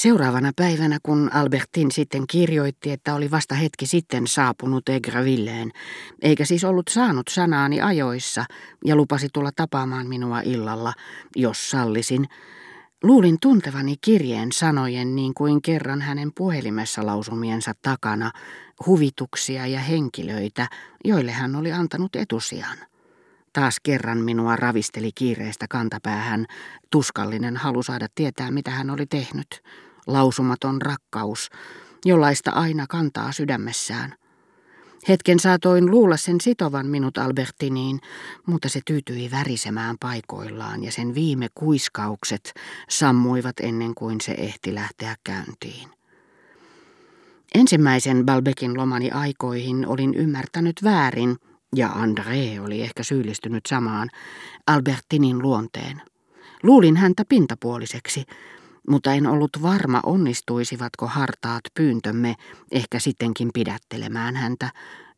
Seuraavana päivänä, kun Albertin sitten kirjoitti, että oli vasta hetki sitten saapunut Egravilleen, eikä siis ollut saanut sanaani ajoissa ja lupasi tulla tapaamaan minua illalla, jos sallisin, luulin tuntevani kirjeen sanojen niin kuin kerran hänen puhelimessa lausumiensa takana huvituksia ja henkilöitä, joille hän oli antanut etusijan. Taas kerran minua ravisteli kiireestä kantapäähän, tuskallinen halu saada tietää, mitä hän oli tehnyt. Lausumaton rakkaus, jollaista aina kantaa sydämessään. Hetken saatoin luulla sen sitovan minut Albertiniin, mutta se tyytyi värisemään paikoillaan ja sen viime kuiskaukset sammuivat ennen kuin se ehti lähteä käyntiin. Ensimmäisen Balbekin lomani aikoihin olin ymmärtänyt väärin – ja André oli ehkä syyllistynyt samaan, Albertinin luonteen. Luulin häntä pintapuoliseksi, mutta en ollut varma onnistuisivatko hartaat pyyntömme ehkä sittenkin pidättelemään häntä,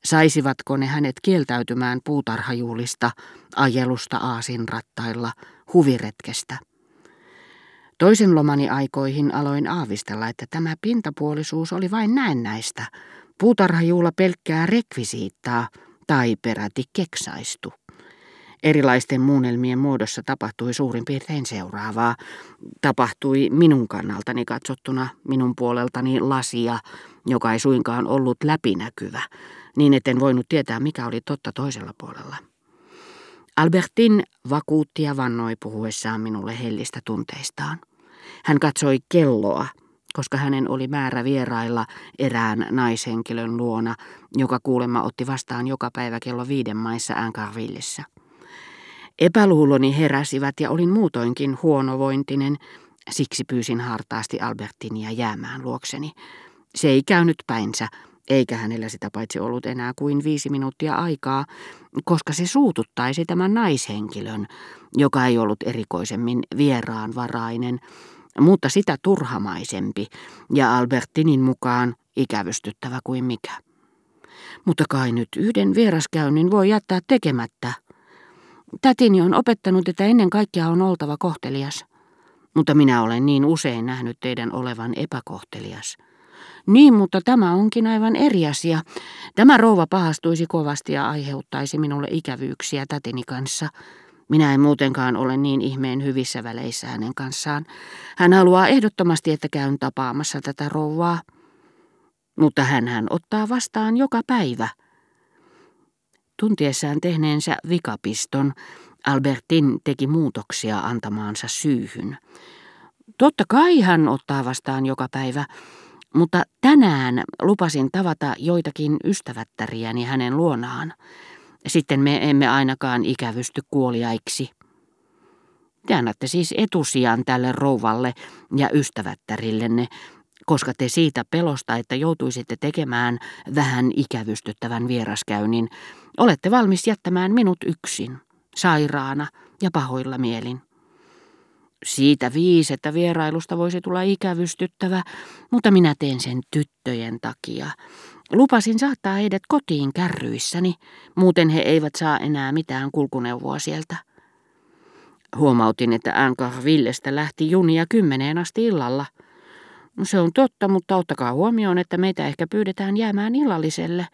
saisivatko ne hänet kieltäytymään puutarhajuulista, ajelusta aasin rattailla, huviretkestä. Toisen lomani aikoihin aloin aavistella, että tämä pintapuolisuus oli vain näennäistä, puutarhajuula pelkkää rekvisiittaa – tai peräti keksaistu. Erilaisten muunnelmien muodossa tapahtui suurin piirtein seuraavaa. Tapahtui minun kannaltani katsottuna, minun puoleltani lasia, joka ei suinkaan ollut läpinäkyvä, niin etten voinut tietää, mikä oli totta toisella puolella. Albertin vakuutti ja vannoi puhuessaan minulle hellistä tunteistaan. Hän katsoi kelloa, koska hänen oli määrä vierailla erään naishenkilön luona, joka kuulemma otti vastaan joka päivä kello viiden maissa Ancarvillissa. Epäluuloni heräsivät ja olin muutoinkin huonovointinen, siksi pyysin hartaasti Albertinia jäämään luokseni. Se ei käynyt päinsä, eikä hänellä sitä paitsi ollut enää kuin viisi minuuttia aikaa, koska se suututtaisi tämän naishenkilön, joka ei ollut erikoisemmin vieraanvarainen, mutta sitä turhamaisempi ja Albertinin mukaan ikävystyttävä kuin mikä. Mutta kai nyt yhden vieraskäynnin voi jättää tekemättä. Tätini on opettanut, että ennen kaikkea on oltava kohtelias. Mutta minä olen niin usein nähnyt teidän olevan epäkohtelias. Niin, mutta tämä onkin aivan eri asia. Tämä rouva pahastuisi kovasti ja aiheuttaisi minulle ikävyyksiä tätini kanssa. Minä en muutenkaan ole niin ihmeen hyvissä väleissä hänen kanssaan. Hän haluaa ehdottomasti, että käyn tapaamassa tätä rouvaa. Mutta hän ottaa vastaan joka päivä. Tuntiessaan tehneensä vikapiston, Albertin teki muutoksia antamaansa syyhyn. Totta kai hän ottaa vastaan joka päivä, mutta tänään lupasin tavata joitakin ystävättäriäni hänen luonaan. Sitten me emme ainakaan ikävysty kuoliaiksi. Te annatte siis etusijan tälle rouvalle ja ystävättärillenne, koska te siitä pelosta, että joutuisitte tekemään vähän ikävystyttävän vieraskäynnin, olette valmis jättämään minut yksin, sairaana ja pahoilla mielin. Siitä viisi, että vierailusta voisi tulla ikävystyttävä, mutta minä teen sen tyttöjen takia, Lupasin saattaa heidät kotiin kärryissäni, muuten he eivät saa enää mitään kulkuneuvoa sieltä. Huomautin, että Villestä lähti junia kymmeneen asti illalla. Se on totta, mutta ottakaa huomioon, että meitä ehkä pyydetään jäämään illalliselle.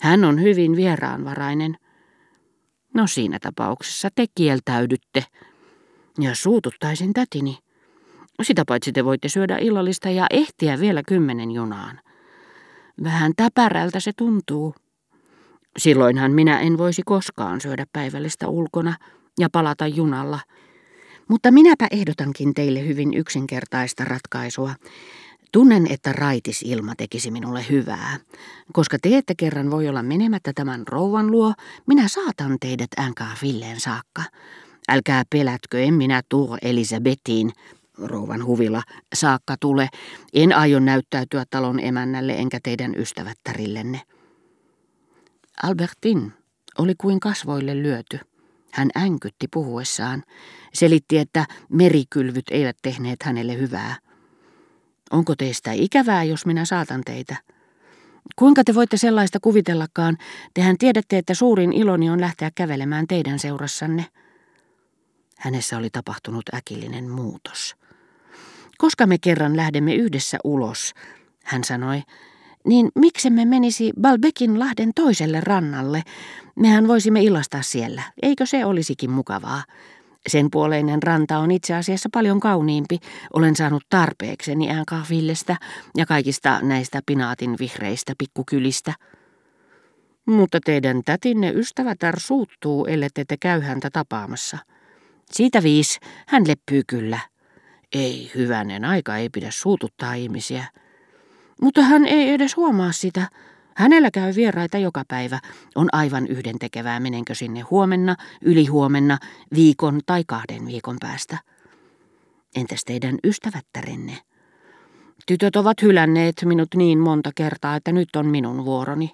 Hän on hyvin vieraanvarainen. No siinä tapauksessa te kieltäydytte. Ja suututtaisin tätini. Sitä paitsi te voitte syödä illallista ja ehtiä vielä kymmenen junaan. Vähän täpärältä se tuntuu. Silloinhan minä en voisi koskaan syödä päivällistä ulkona ja palata junalla. Mutta minäpä ehdotankin teille hyvin yksinkertaista ratkaisua. Tunnen, että raitis ilma tekisi minulle hyvää. Koska te ette kerran voi olla menemättä tämän rouvan luo, minä saatan teidät änkaa Villeen saakka. Älkää pelätkö, en minä tuo Elisabetiin, rouvan huvila, saakka tule. En aio näyttäytyä talon emännälle enkä teidän ystävättärillenne. Albertin oli kuin kasvoille lyöty. Hän änkytti puhuessaan. Selitti, että merikylvyt eivät tehneet hänelle hyvää. Onko teistä ikävää, jos minä saatan teitä? Kuinka te voitte sellaista kuvitellakaan? Tehän tiedätte, että suurin iloni on lähteä kävelemään teidän seurassanne. Hänessä oli tapahtunut äkillinen muutos. Koska me kerran lähdemme yhdessä ulos, hän sanoi, niin miksemme menisi Balbekin lahden toiselle rannalle? Mehän voisimme illastaa siellä, eikö se olisikin mukavaa? Sen puoleinen ranta on itse asiassa paljon kauniimpi. Olen saanut tarpeekseni äänkahvillestä ja kaikista näistä pinaatin vihreistä pikkukylistä. Mutta teidän tätinne ystävätär suuttuu, ellette te käy häntä tapaamassa. Siitä viis, hän leppyy kyllä. Ei, hyvänen aika ei pidä suututtaa ihmisiä. Mutta hän ei edes huomaa sitä. Hänellä käy vieraita joka päivä. On aivan yhdentekevää, menenkö sinne huomenna, ylihuomenna, viikon tai kahden viikon päästä. Entäs teidän ystävättärenne? Tytöt ovat hylänneet minut niin monta kertaa, että nyt on minun vuoroni.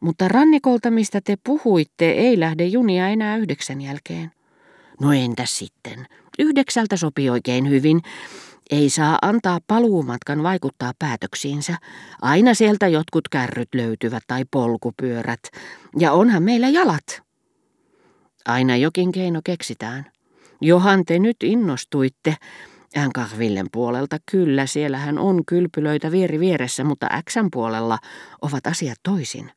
Mutta rannikolta, mistä te puhuitte, ei lähde junia enää yhdeksän jälkeen. No entäs sitten? Yhdeksältä sopii oikein hyvin. Ei saa antaa paluumatkan vaikuttaa päätöksiinsä. Aina sieltä jotkut kärryt löytyvät tai polkupyörät. Ja onhan meillä jalat. Aina jokin keino keksitään. Johan te nyt innostuitte. Änkahvillen puolelta kyllä, siellähän on kylpylöitä vieri vieressä, mutta Xn puolella ovat asiat toisin.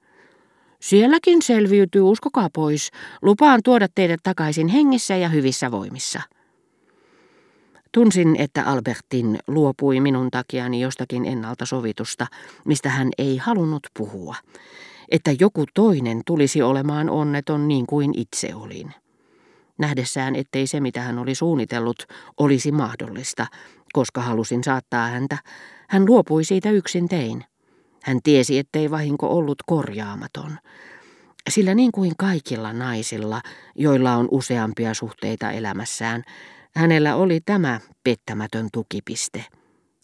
Sielläkin selviytyy, uskokaa pois. Lupaan tuoda teidät takaisin hengissä ja hyvissä voimissa. Tunsin, että Albertin luopui minun takiani jostakin ennalta sovitusta, mistä hän ei halunnut puhua. Että joku toinen tulisi olemaan onneton niin kuin itse olin. Nähdessään, ettei se mitä hän oli suunnitellut olisi mahdollista, koska halusin saattaa häntä, hän luopui siitä yksin tein. Hän tiesi, ettei vahinko ollut korjaamaton. Sillä niin kuin kaikilla naisilla, joilla on useampia suhteita elämässään, hänellä oli tämä pettämätön tukipiste,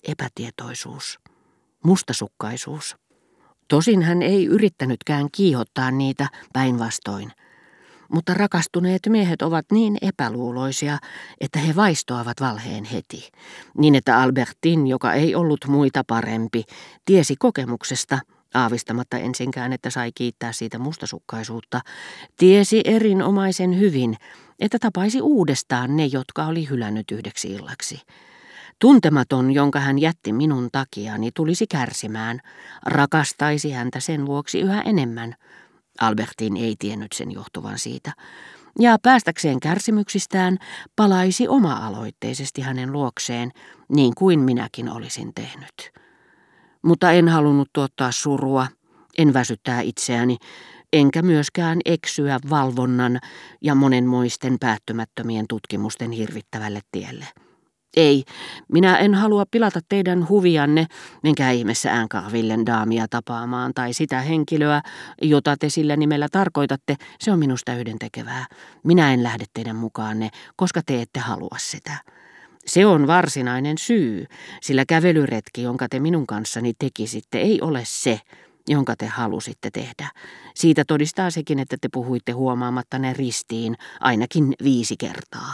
epätietoisuus, mustasukkaisuus. Tosin hän ei yrittänytkään kiihottaa niitä päinvastoin. Mutta rakastuneet miehet ovat niin epäluuloisia, että he vaistoavat valheen heti. Niin että Albertin, joka ei ollut muita parempi, tiesi kokemuksesta, aavistamatta ensinkään, että sai kiittää siitä mustasukkaisuutta, tiesi erinomaisen hyvin, että tapaisi uudestaan ne, jotka oli hylännyt yhdeksi illaksi. Tuntematon, jonka hän jätti minun takiani, tulisi kärsimään, rakastaisi häntä sen vuoksi yhä enemmän. Albertin ei tiennyt sen johtuvan siitä. Ja päästäkseen kärsimyksistään palaisi oma-aloitteisesti hänen luokseen, niin kuin minäkin olisin tehnyt. Mutta en halunnut tuottaa surua, en väsyttää itseäni, enkä myöskään eksyä valvonnan ja monenmoisten päättymättömien tutkimusten hirvittävälle tielle. Ei, minä en halua pilata teidän huvianne, menkää ihmeessä äänkahvillen daamia tapaamaan, tai sitä henkilöä, jota te sillä nimellä tarkoitatte, se on minusta yhdentekevää. Minä en lähde teidän mukaanne, koska te ette halua sitä. Se on varsinainen syy, sillä kävelyretki, jonka te minun kanssani tekisitte, ei ole se, jonka te halusitte tehdä. Siitä todistaa sekin, että te puhuitte huomaamatta ne ristiin ainakin viisi kertaa.